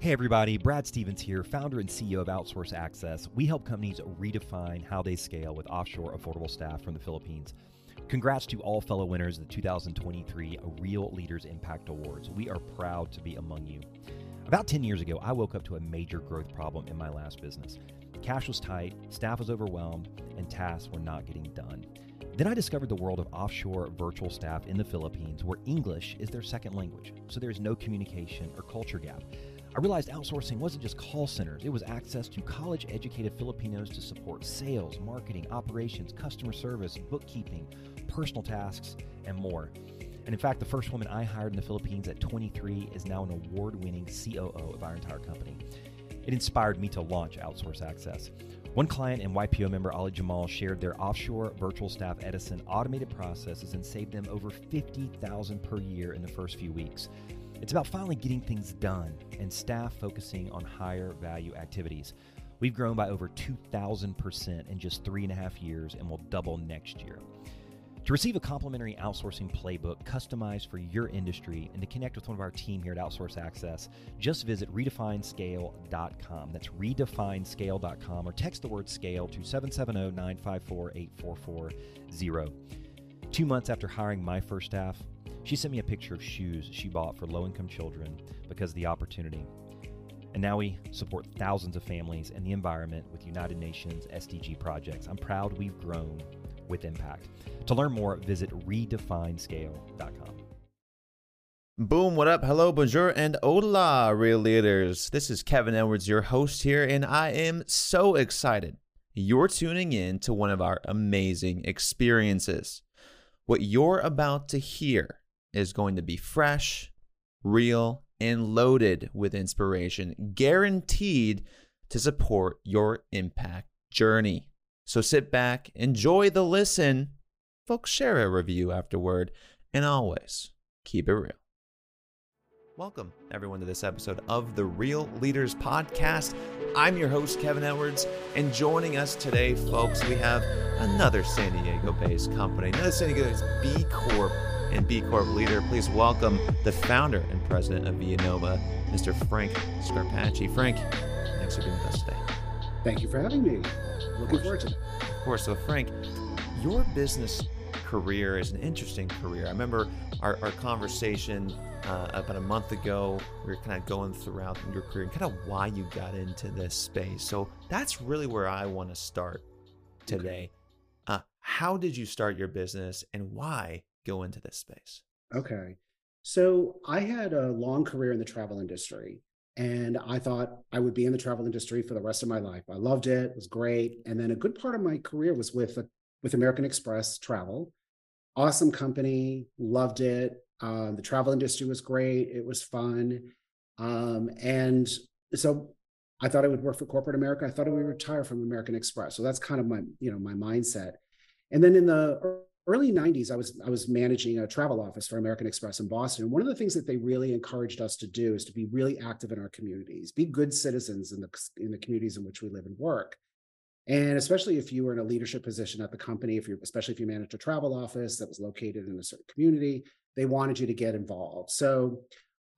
Hey everybody, Brad Stevens here, founder and CEO of Outsource Access. We help companies redefine how they scale with offshore affordable staff from the Philippines. Congrats to all fellow winners of the 2023 Real Leaders Impact Awards. We are proud to be among you. About 10 years ago, I woke up to a major growth problem in my last business. Cash was tight, staff was overwhelmed, and tasks were not getting done. Then I discovered the world of offshore virtual staff in the Philippines where English is their second language, so there's no communication or culture gap. I realized outsourcing wasn't just call centers, it was access to college educated Filipinos to support sales, marketing, operations, customer service, bookkeeping, personal tasks, and more. And in fact, the first woman I hired in the Philippines at 23 is now an award winning COO of our entire company. It inspired me to launch Outsource Access. One client and YPO member, Ali Jamal, shared their offshore virtual staff Edison automated processes and saved them over 50,000 per year in the first few weeks. It's about finally getting things done and staff focusing on higher value activities. We've grown by over 2,000% in just three and a half years and will double next year. To receive a complimentary outsourcing playbook customized for your industry and to connect with one of our team here at Outsource Access, just visit redefinescale.com. That's redefinescale.com or text the word scale to 770 954 8440. Two months after hiring my first staff, she sent me a picture of shoes she bought for low income children because of the opportunity. And now we support thousands of families and the environment with United Nations SDG projects. I'm proud we've grown with impact. To learn more, visit redefinescale.com. Boom, what up? Hello, bonjour, and hola, real leaders. This is Kevin Edwards, your host here, and I am so excited you're tuning in to one of our amazing experiences. What you're about to hear is going to be fresh, real, and loaded with inspiration, guaranteed to support your impact journey. So sit back, enjoy the listen, folks, share a review afterward, and always keep it real. Welcome, everyone, to this episode of the Real Leaders Podcast. I'm your host, Kevin Edwards, and joining us today, folks, we have another San Diego based company, another San Diego B Corp and B Corp leader. Please welcome the founder and president of Vianova, Mr. Frank Scarpaci. Frank, thanks for being with us today. Thank you for having me. Looking forward to it. Of course. So, Frank, your business career is an interesting career. I remember our, our conversation uh, about a month ago. We were kind of going throughout your career and kind of why you got into this space. So, that's really where I want to start today. Uh, how did you start your business and why go into this space? Okay. So I had a long career in the travel industry and I thought I would be in the travel industry for the rest of my life. I loved it, it was great. And then a good part of my career was with with American Express Travel. Awesome company, loved it. Um, the travel industry was great, it was fun. Um, and so I thought I would work for corporate America. I thought I would retire from American Express. So that's kind of my, you know, my mindset. And then in the early 90s i was i was managing a travel office for american express in boston. And one of the things that they really encouraged us to do is to be really active in our communities be good citizens in the in the communities in which we live and work. And especially if you were in a leadership position at the company if you're especially if you managed a travel office that was located in a certain community they wanted you to get involved. So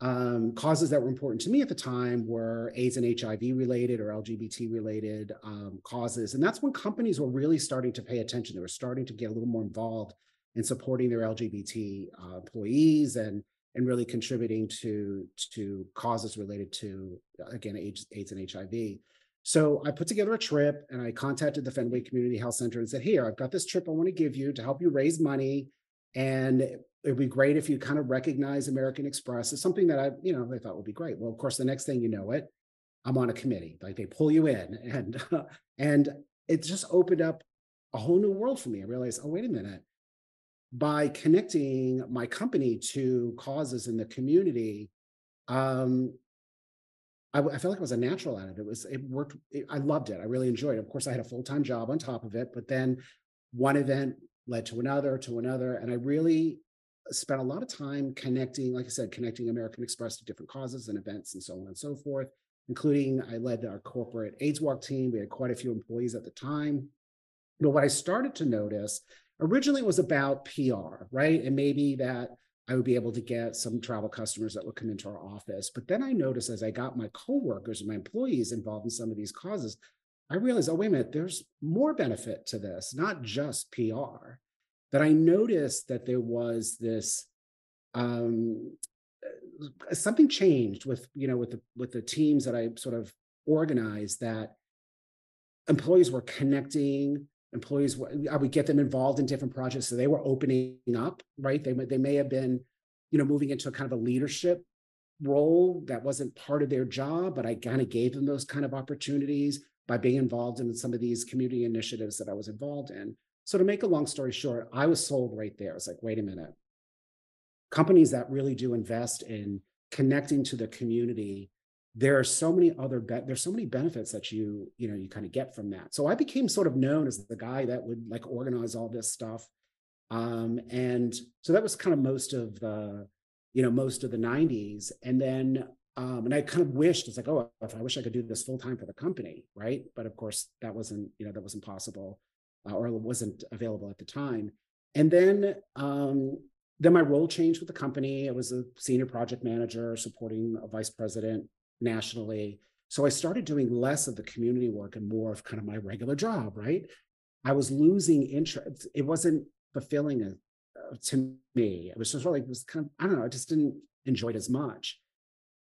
um, causes that were important to me at the time were AIDS and HIV related or LGBT related um, causes. And that's when companies were really starting to pay attention. They were starting to get a little more involved in supporting their LGBT uh, employees and and really contributing to to causes related to again AIDS, AIDS and HIV. So I put together a trip and I contacted the Fenway Community Health Center and said, "Here, I've got this trip I want to give you to help you raise money and it'd be great if you kind of recognize American Express as something that I, you know, I thought would be great. Well, of course, the next thing you know it, I'm on a committee. Like they pull you in, and and it just opened up a whole new world for me. I realized, oh, wait a minute. By connecting my company to causes in the community, um, I, I felt like it was a natural at it. It was it worked. It, I loved it. I really enjoyed it. Of course, I had a full time job on top of it, but then one event led to another to another, and I really spent a lot of time connecting, like I said, connecting American Express to different causes and events and so on and so forth, including I led our corporate AIDS Walk team. We had quite a few employees at the time. But what I started to notice originally was about PR, right? And maybe that I would be able to get some travel customers that would come into our office. But then I noticed as I got my coworkers and my employees involved in some of these causes, I realized, oh, wait a minute, there's more benefit to this, not just PR. That I noticed that there was this um, uh, something changed with you know with the with the teams that I sort of organized that employees were connecting employees i would get them involved in different projects so they were opening up right? They, they may have been you know moving into a kind of a leadership role that wasn't part of their job but i kind of gave them those kind of opportunities by being involved in some of these community initiatives that i was involved in so to make a long story short i was sold right there. It's like wait a minute. Companies that really do invest in connecting to the community there are so many other be- there's so many benefits that you you know you kind of get from that. So i became sort of known as the guy that would like organize all this stuff. Um and so that was kind of most of the you know most of the 90s and then um and i kind of wished it's like oh i wish i could do this full time for the company right? But of course that wasn't you know that wasn't possible or wasn't available at the time and then um then my role changed with the company. I was a senior project manager supporting a vice president nationally. So I started doing less of the community work and more of kind of my regular job, right? I was losing interest. It wasn't fulfilling uh, to me. It was just really, it was kind of, I don't know, I just didn't enjoy it as much.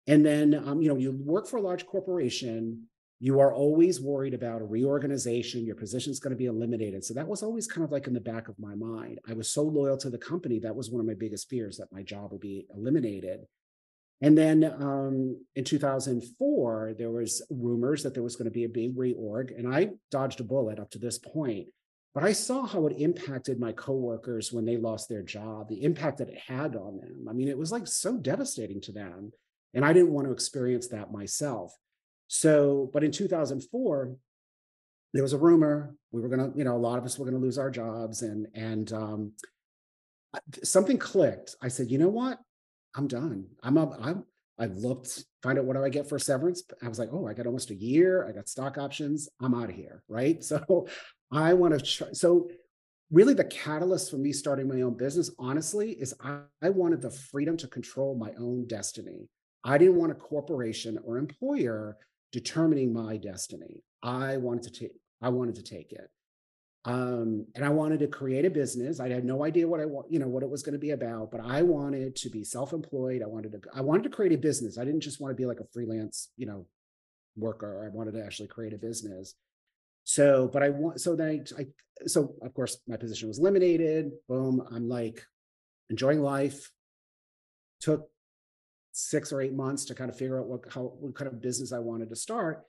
And then, um, you know, you work for a large corporation, you are always worried about a reorganization, your position is going to be eliminated. So that was always kind of like in the back of my mind. I was so loyal to the company. That was one of my biggest fears that my job would be eliminated. And then um, in 2004, there was rumors that there was going to be a big reorg, and I dodged a bullet up to this point. But I saw how it impacted my coworkers when they lost their job, the impact that it had on them. I mean, it was like so devastating to them. And I didn't want to experience that myself. So, but in 2004, there was a rumor we were going to, you know, a lot of us were going to lose our jobs, and and um, something clicked. I said, you know what? I'm done. I'm up. I'm. I looked, find out what do I get for severance. I was like, oh, I got almost a year. I got stock options. I'm out of here, right? So, I want to. Try, so, really, the catalyst for me starting my own business, honestly, is I, I wanted the freedom to control my own destiny. I didn't want a corporation or employer determining my destiny. I wanted to take. I wanted to take it um, and I wanted to create a business. I had no idea what I want, you know, what it was going to be about, but I wanted to be self-employed. I wanted to, I wanted to create a business. I didn't just want to be like a freelance, you know, worker. I wanted to actually create a business. So, but I want, so then I, I so of course my position was eliminated. Boom. I'm like enjoying life. Took six or eight months to kind of figure out what, how, what kind of business I wanted to start.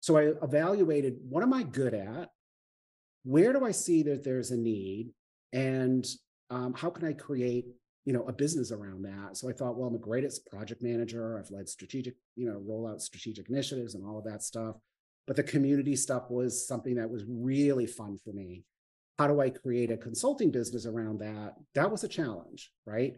So I evaluated what am I good at? where do I see that there's a need? And um, how can I create you know a business around that? So i thought well i'm the greatest project manager. I've led strategic you know roll out strategic initiatives and all of that stuff. But the community stuff was something that was really fun for me. How do i create a consulting business around that? That was a challenge right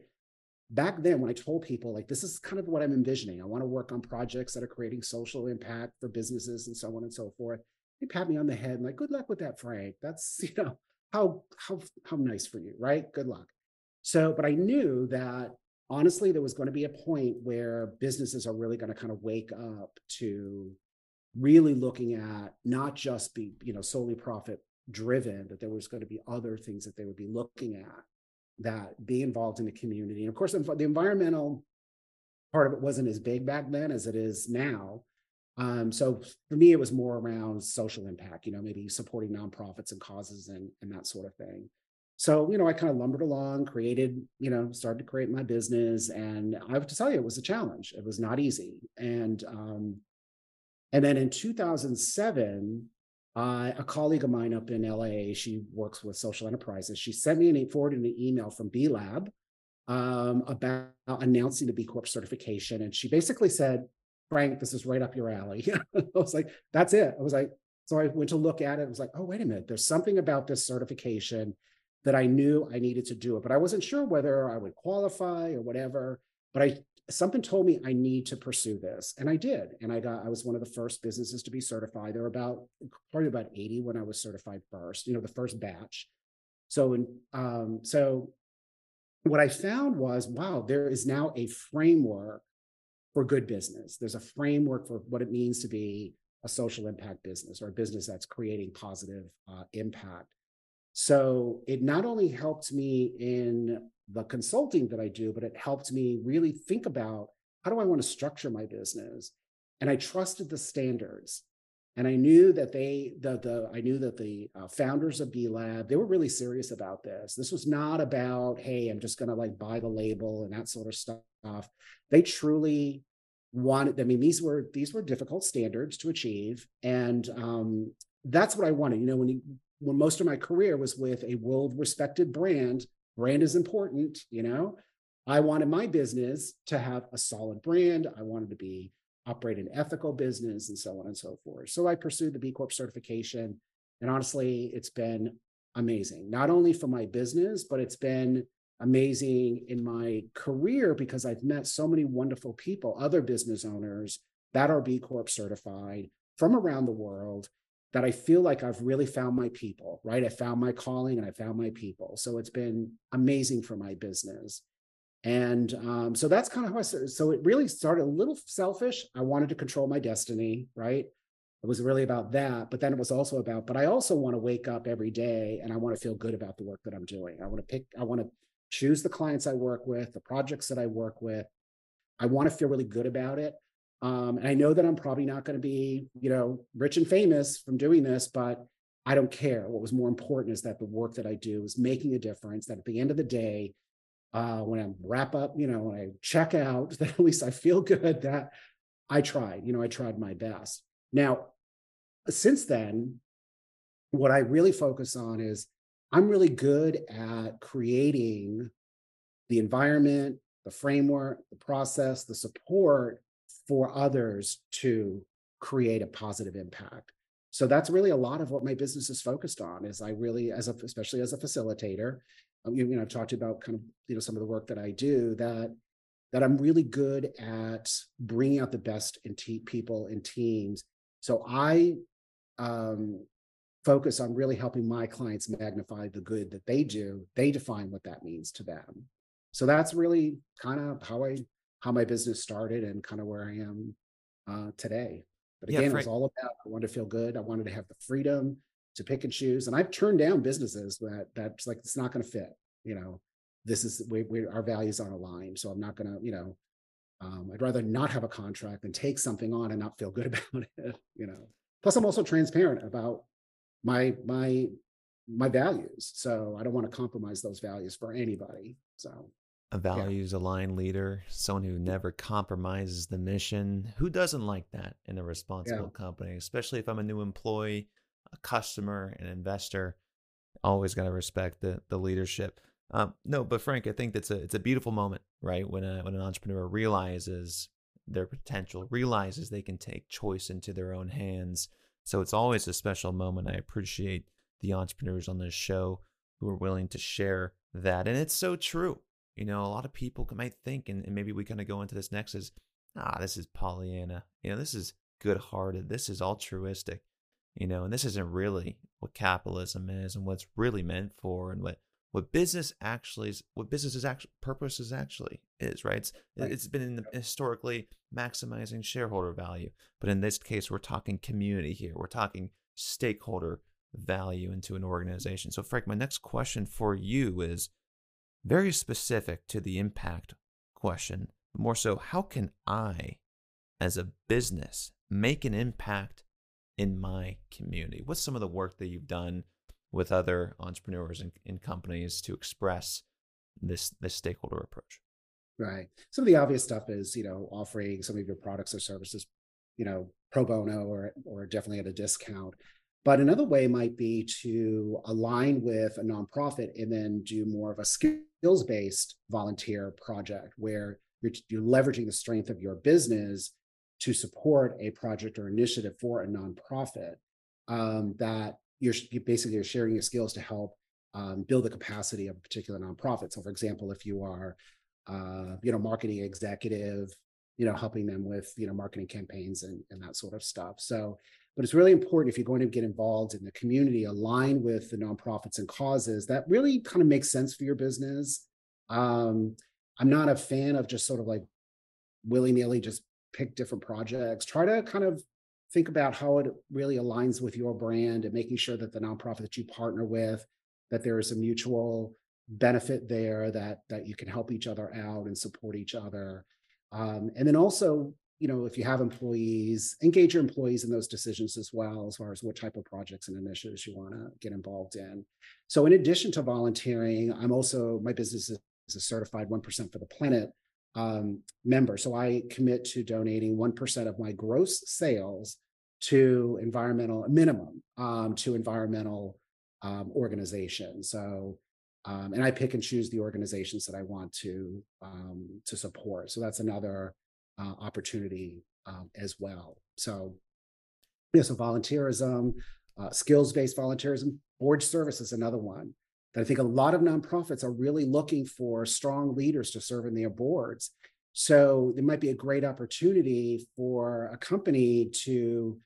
back then when i told people like this is kind of what i'm envisioning i want to work on projects that are creating social impact for businesses and so on and so forth they pat me on the head and like, good luck with that, Frank. That's, you know, how how how nice for you, right? Good luck. So, but I knew that honestly, there was going to be a point where businesses are really going to kind of wake up to really looking at not just be, you know, solely profit driven, that there was going to be other things that they would be looking at that be involved in the community. And of course, the environmental part of it wasn't as big back then as it is now. Um, so for me, it was more around social impact, you know, maybe supporting nonprofits and causes and, and that sort of thing. So, you know, I kind of lumbered along, created, you know, started to create my business. And I have to tell you, it was a challenge. It was not easy. And um, and then in 2007, uh, a colleague of mine up in LA, she works with social enterprises. She sent me an forwarded an email from B Lab um, about announcing the B Corp certification, and she basically said, Frank, this is right up your alley. I was like, that's it. I was like, so I went to look at it. I was like, oh, wait a minute. There's something about this certification that I knew I needed to do it, but I wasn't sure whether I would qualify or whatever. But I something told me I need to pursue this, and I did. And I got I was one of the first businesses to be certified. There were about probably about 80 when I was certified first. You know, the first batch. So, um, so what I found was, wow, there is now a framework for good business. There's a framework for what it means to be a social impact business or a business that's creating positive uh, impact. So it not only helped me in the consulting that I do, but it helped me really think about how do I want to structure my business? And I trusted the standards. And I knew that they, the, the I knew that the uh, founders of B Lab, they were really serious about this. This was not about, hey, I'm just going to like buy the label and that sort of stuff. They truly wanted. I mean, these were these were difficult standards to achieve, and um, that's what I wanted. You know, when you, when most of my career was with a world respected brand, brand is important. You know, I wanted my business to have a solid brand. I wanted to be operate an ethical business and so on and so forth. So I pursued the B Corp certification. And honestly, it's been amazing, not only for my business, but it's been amazing in my career because I've met so many wonderful people, other business owners that are B Corp certified from around the world that I feel like I've really found my people, right? I found my calling and I found my people. So it's been amazing for my business. And um, so that's kind of how I started. So it really started a little selfish. I wanted to control my destiny, right? It was really about that. But then it was also about, but I also want to wake up every day and I want to feel good about the work that I'm doing. I want to pick, I want to choose the clients I work with, the projects that I work with. I want to feel really good about it. Um, and I know that I'm probably not going to be, you know, rich and famous from doing this, but I don't care. What was more important is that the work that I do is making a difference, that at the end of the day, uh, when I wrap up, you know, when I check out, that at least I feel good that I tried, you know, I tried my best. Now, since then, what I really focus on is I'm really good at creating the environment, the framework, the process, the support for others to create a positive impact. So that's really a lot of what my business is focused on. Is I really, as a, especially as a facilitator, um, you know, I've talked about kind of you know some of the work that I do that that I'm really good at bringing out the best in te- people and teams. So I um, focus on really helping my clients magnify the good that they do. They define what that means to them. So that's really kind of how I how my business started and kind of where I am uh, today. But again, yeah, it was all about I wanted to feel good. I wanted to have the freedom to pick and choose. And I've turned down businesses that that's like it's not going to fit. You know, this is we, we our values aren't aligned, so I'm not going to. You know, um, I'd rather not have a contract than take something on and not feel good about it. You know. Plus, I'm also transparent about my my my values, so I don't want to compromise those values for anybody. So a values aligned leader, someone who never compromises the mission. Who doesn't like that in a responsible yeah. company, especially if I'm a new employee? a customer, an investor. Always got to respect the the leadership. Um, no, but Frank, I think that's a it's a beautiful moment, right? When a when an entrepreneur realizes their potential, realizes they can take choice into their own hands. So it's always a special moment. I appreciate the entrepreneurs on this show who are willing to share that, and it's so true. You know, a lot of people might think, and, and maybe we kind of go into this next is, ah, this is Pollyanna. You know, this is good hearted. This is altruistic you know and this isn't really what capitalism is and what's really meant for and what what business actually is what business is actually purpose is actually is right it's, right. it's been in the, historically maximizing shareholder value but in this case we're talking community here we're talking stakeholder value into an organization so frank my next question for you is very specific to the impact question more so how can i as a business make an impact in my community? What's some of the work that you've done with other entrepreneurs and, and companies to express this this stakeholder approach? Right. Some of the obvious stuff is, you know, offering some of your products or services, you know, pro bono or or definitely at a discount. But another way might be to align with a nonprofit and then do more of a skills based volunteer project where you're, you're leveraging the strength of your business to support a project or initiative for a nonprofit um, that you're you basically you're sharing your skills to help um, build the capacity of a particular nonprofit. So, for example, if you are, uh, you know, marketing executive, you know, helping them with you know marketing campaigns and, and that sort of stuff. So, but it's really important if you're going to get involved in the community, align with the nonprofits and causes that really kind of makes sense for your business Um, I'm not a fan of just sort of like willy nilly just pick different projects. Try to kind of think about how it really aligns with your brand and making sure that the nonprofit that you partner with, that there is a mutual benefit there, that that you can help each other out and support each other. Um, and then also, you know, if you have employees, engage your employees in those decisions as well, as far as what type of projects and initiatives you want to get involved in. So, in addition to volunteering, I'm also my business is a certified 1% for the planet um, member. So I commit to donating 1% of my gross sales to environmental minimum um, to environmental um, organizations. So, um, and I pick and choose the organizations that I want to um, to support. So that's another uh, opportunity um, as well. So, yeah, so volunteerism, uh, skills based volunteerism, board service is another one. That I think a lot of nonprofits are really looking for strong leaders to serve in their boards. So it might be a great opportunity for a company to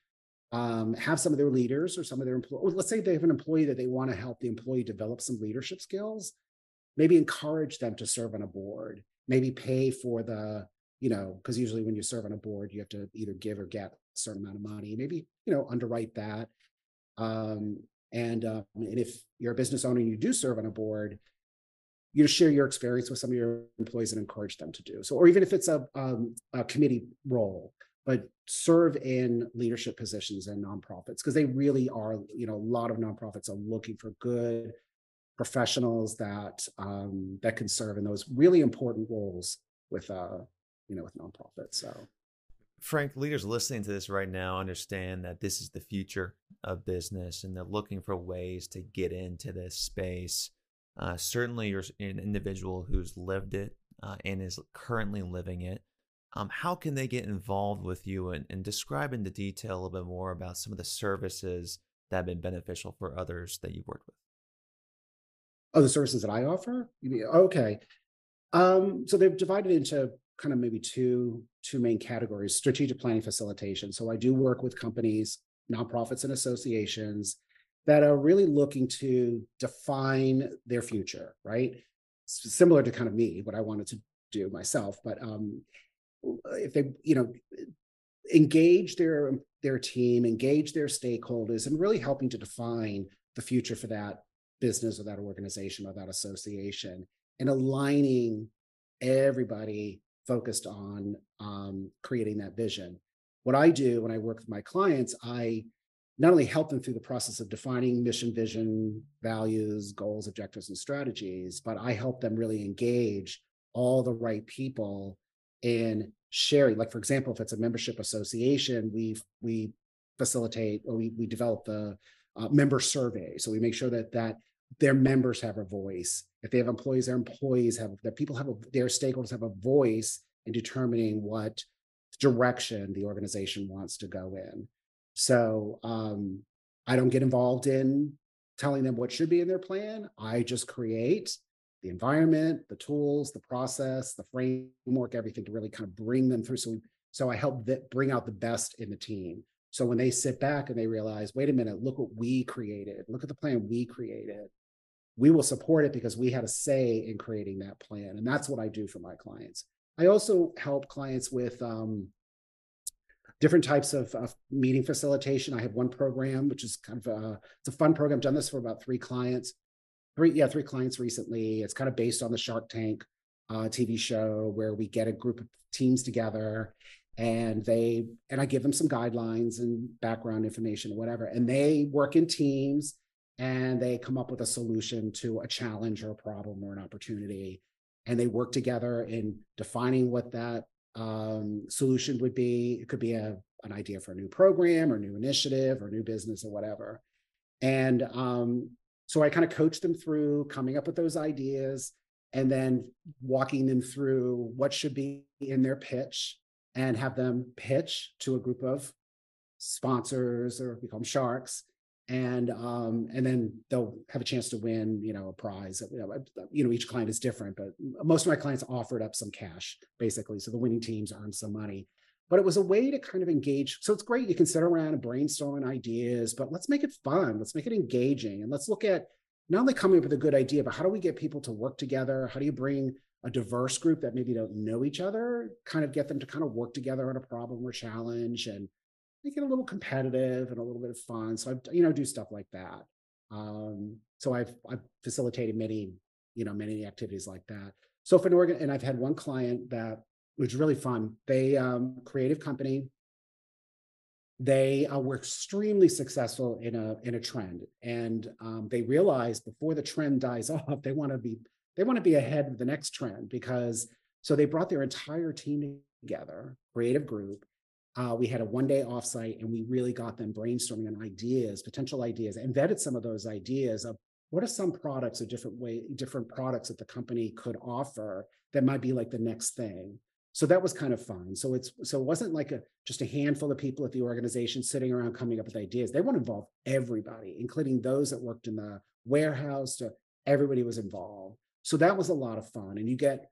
um, have some of their leaders or some of their employees. Let's say they have an employee that they want to help the employee develop some leadership skills. Maybe encourage them to serve on a board. Maybe pay for the, you know, because usually when you serve on a board, you have to either give or get a certain amount of money. Maybe you know underwrite that. Um, and, uh, and if you're a business owner and you do serve on a board, you share your experience with some of your employees and encourage them to do so. Or even if it's a, um, a committee role, but serve in leadership positions in nonprofits because they really are, you know, a lot of nonprofits are looking for good professionals that um, that can serve in those really important roles with uh, you know with nonprofits. So Frank, leaders listening to this right now understand that this is the future of business and they're looking for ways to get into this space. Uh, certainly, you're an individual who's lived it uh, and is currently living it. Um, how can they get involved with you and, and describe into detail a little bit more about some of the services that have been beneficial for others that you've worked with? Oh, the services that I offer? Okay. Um, so they've divided into kind of maybe two two main categories strategic planning facilitation. So i do work with companies nonprofits and associations that are really looking to define their future right? Similar to kind of me what i wanted to do myself but um if they you know engage their their team engage their stakeholders and really helping to define the future for that business or that organization or that association and aligning everybody focused on um, creating that vision. What I do when I work with my clients, I not only help them through the process of defining mission, vision, values, goals, objectives, and strategies, but I help them really engage all the right people in sharing. Like, for example, if it's a membership association, we we facilitate or we we develop the uh, member survey. So we make sure that that their members have a voice. If they have employees, their employees have that people have a, their stakeholders have a voice in determining what direction the organization wants to go in. So um, I don't get involved in telling them what should be in their plan. I just create the environment, the tools, the process, the framework, everything to really kind of bring them through. So, so I help bring out the best in the team. So when they sit back and they realize, wait a minute, look what we created, look at the plan we created we will support it because we had a say in creating that plan. And that's what I do for my clients. I also help clients with um, different types of, of, meeting facilitation. I have one program, which is kind of a, it's a fun program. I've done this for about three clients, three, yeah, three clients recently. It's kind of based on the Shark Tank uh, TV show where we get a group of teams together and they, and I give them some guidelines and background information, whatever, and they work in teams and they come up with a solution to a challenge or a problem or an opportunity. And they work together in defining what that um, solution would be. It could be a, an idea for a new program or new initiative or new business or whatever. And um, so i kind of coach them through coming up with those ideas and then walking them through what should be in their pitch and have them pitch to a group of sponsors or we call them sharks and um, and then they'll have a chance to win, you know, a prize. You know, know, each client is different, but most of my clients offered up some cash, basically, so the winning teams earned some money. But it was a way to kind of engage. So it's great you can sit around and brainstorm ideas, but let's make it fun. Let's make it engaging, and let's look at not only coming up with a good idea, but how do we get people to work together? How do you bring a diverse group that maybe don't know each other, kind of get them to kind of work together on a problem or challenge and make it a little competitive and a little bit of fun. So I, you know, do stuff like that. Um, so I've I've facilitated many, you know, many activities like that. So for an organ, and I've had one client that was really fun. They um, creative company. They uh, were extremely successful in a in a trend, and um, they realized before the trend dies off, they want to be they want to be ahead of the next trend because so they brought their entire team together, creative group. Uh, we had a one day offsite and we really got them brainstorming on ideas, potential ideas, and vetted some of those ideas of what are some products or different way, different products that the company could offer that might be like the next thing. So that was kind of fun. So it's so it wasn't like a just a handful of people at the organization sitting around coming up with ideas. They want to involve everybody, including those that worked in the warehouse. To everybody was involved. So that was a lot of fun, and you get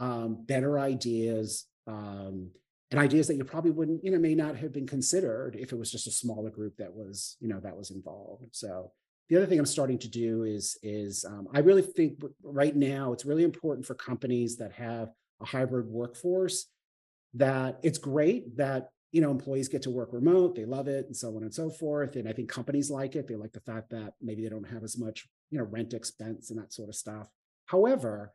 um, better ideas um, and ideas that you probably wouldn't, you know, may not have been considered if it was just a smaller group that was, you know, that was involved. So the other thing I'm starting to do is is um, I really think right now it's really important for companies that have a hybrid workforce that it's great that you know employees get to work remote they love it and so on and so forth and i think companies like it they like the fact that maybe they don't have as much you know rent expense and that sort of stuff However,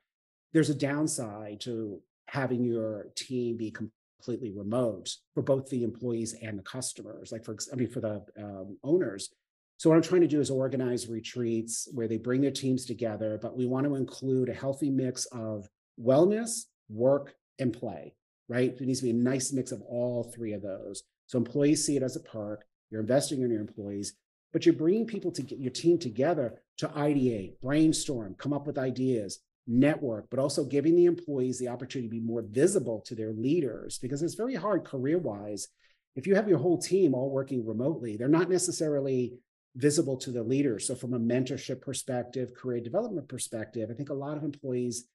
there's a downside to having your team be completely remote for both the employees and the customers, like for, I mean, for the um, owners. So what I'm trying to do is organize retreats where they bring their teams together, but we want to include a healthy mix of wellness, work, and play, right? There needs to be a nice mix of all three of those. So employees see it as a perk. You're investing in your employees, but you're bringing people to get your team together to ideate, brainstorm, come up with ideas, network, but also giving the employees the opportunity to be more visible to their leaders because it's very hard career wise. If you have your whole team all working remotely, they're not necessarily visible to the leaders. So, from a mentorship perspective, career development perspective, I think a lot of employees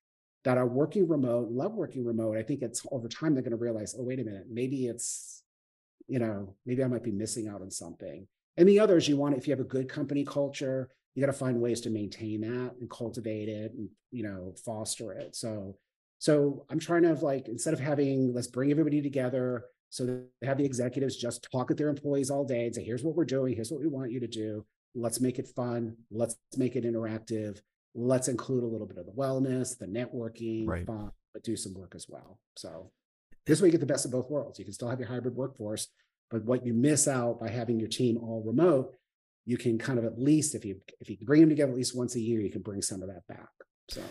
that are working remote, love working remote, I think it's over time they're going to realize, oh, wait a minute, maybe it's, you know, maybe I might be missing out on something. And the others, you want if you have a good company culture, you got to find ways to maintain that and cultivate it and you know foster it. So so I'm trying to have like instead of having let's bring everybody together so they have the executives just talk with their employees all day and say here's what we're doing, here's what we want you to do. Let's make it fun. Let's make it interactive. Let's include a little bit of the wellness, the networking, right. fun, but do some work as well. So this way you get the best of both worlds. You can still have your hybrid workforce, but what you miss out by having your team all remote, you can kind of at least if you if you bring them together at least once a year, you can bring some of that back. So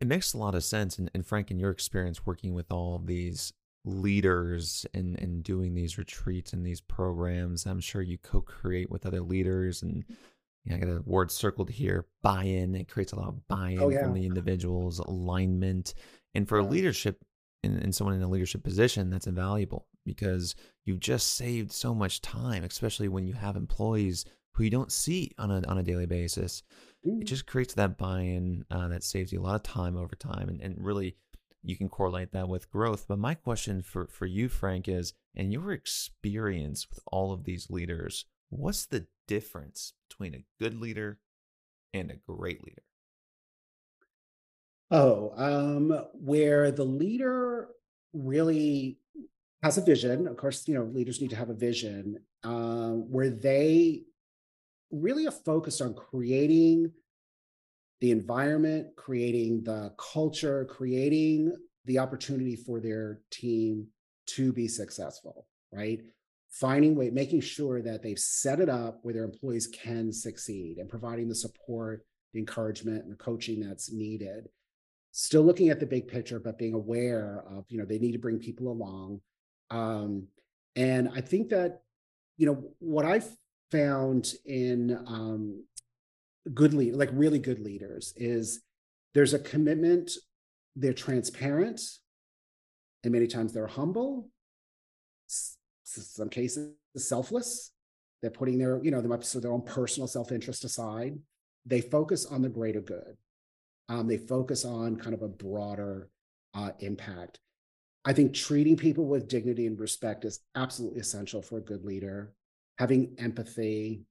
it makes a lot of sense. And, and Frank, in your experience working with all these leaders and and doing these retreats and these programs, I'm sure you co-create with other leaders and you know, I got a word circled here, buy-in. It creates a lot of oh, buy-in oh, yeah. from the individuals, alignment. And for yeah. leadership and, and someone in a leadership position, that's invaluable because you've just saved so much time, especially when you have employees who you don't see on a on a daily basis. It just creates that buy-in uh, that saves you a lot of time over time, and, and really you can correlate that with growth. But my question for for you, Frank, is in your experience with all of these leaders, what's the difference between a good leader and a great leader? Oh, um, where the leader really has a vision. Of course, you know, leaders need to have a vision uh, where they really a focus on creating the environment, creating the culture, creating the opportunity for their team to be successful, right? Finding way, making sure that they've set it up where their employees can succeed and providing the support, the encouragement, and the coaching that's needed. Still looking at the big picture, but being aware of, you know, they need to bring people along um, and I think that, you know, what I've found in um, good lead, like really good leaders, is there's a commitment. They're transparent, and many times they're humble. Some cases, selfless. They're putting their, you know, them up so their own personal self-interest aside. They focus on the greater good. Um, they focus on kind of a broader uh, impact. I think treating people with dignity and respect is absolutely essential for a good leader. Having empathy,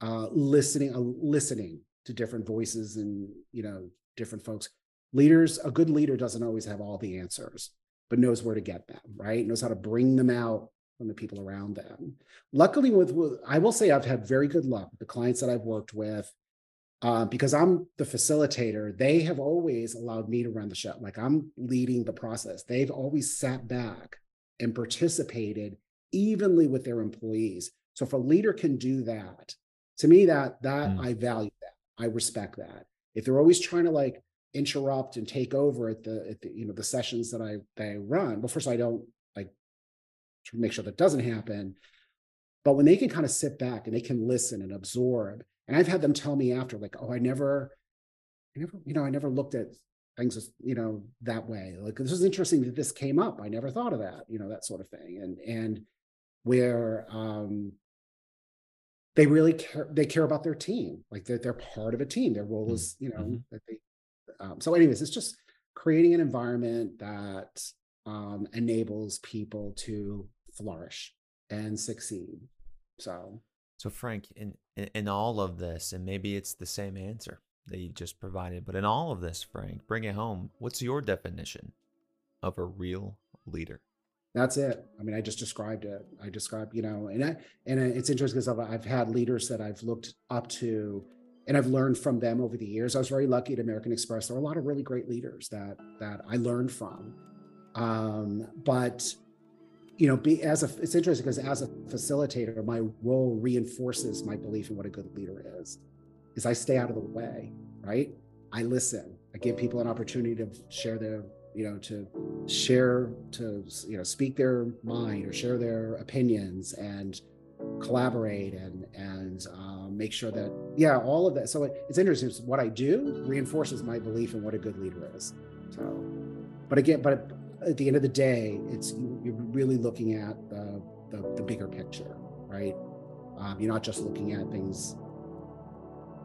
uh, listening, uh, listening, to different voices and you know different folks. Leaders a good leader doesn't always have all the answers but knows where to get them right? Knows how to bring them out from the people around them. Luckily with, with i will say i've had very good luck with the clients that i've worked with uh, because i'm the facilitator. They have always allowed me to run the show. Like i'm leading the process. They've always sat back and participated evenly with their employees so if a leader can do that to me that that mm. i value that i respect that if they're always trying to like interrupt and take over at the, at the you know the sessions that I that I run. Well, first I don't like make sure that doesn't happen. But when they can kind of sit back and they can listen and absorb, and I've had them tell me after, like, oh, I never, I never, you know, I never looked at things, you know, that way. Like this is interesting that this came up. I never thought of that, you know, that sort of thing. And and where um they really care they care about their team like they're, they're part of a team their role mm, is you know mm-hmm. that they um, so anyways it's just creating an environment that um, enables people to flourish and succeed so so frank in, in in all of this and maybe it's the same answer that you just provided but in all of this frank bring it home what's your definition of a real leader that's it i mean i just described it i described you know and I, and it's interesting because I've, I've had leaders that i've looked up to and I've learned from them over the years. I was very lucky at American Express. There were a lot of really great leaders that that I learned from. Um, but you know, be as a it's interesting because as a facilitator, my role reinforces my belief in what a good leader is. Is I stay out of the way, right? I listen. I give people an opportunity to share their, you know, to share, to you know, speak their mind or share their opinions and collaborate and and um, make sure that yeah all of that. So it, it's interesting what i do reinforces my belief in what a good leader is. So but again but at the end of the day it's you're really looking at the the, the bigger picture right? Um, you're not just looking at things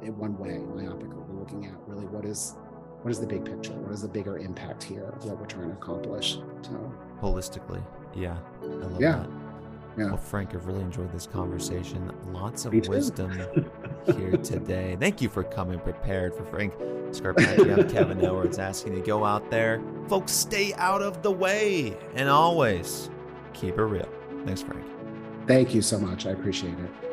in one way myopically you're looking at really what is what is the big picture what is the bigger impact here what we're trying to accomplish so holistically yeah yeah that. Yeah. Well, Frank, I've really enjoyed this conversation. Lots of wisdom here today. Thank you for coming prepared for Frank Scarpaci. I'm Kevin Edwards asking you to go out there. Folks, stay out of the way and always keep it real. Thanks, Frank. Thank you so much. I appreciate it.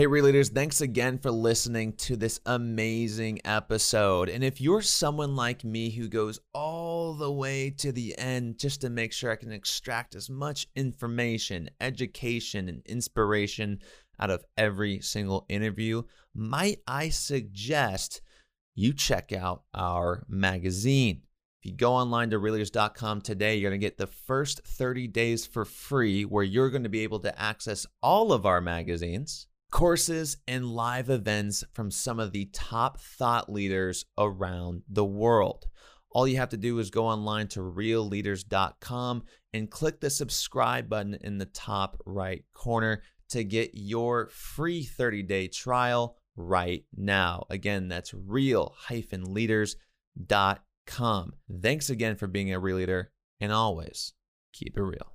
Hey, Releaders, thanks again for listening to this amazing episode. And if you're someone like me who goes all the way to the end just to make sure I can extract as much information, education, and inspiration out of every single interview, might I suggest you check out our magazine? If you go online to realleaders.com today, you're going to get the first 30 days for free, where you're going to be able to access all of our magazines courses, and live events from some of the top thought leaders around the world. All you have to do is go online to realleaders.com and click the subscribe button in the top right corner to get your free 30 day trial right now. Again, that's real-leaders.com. Thanks again for being a real leader and always keep it real.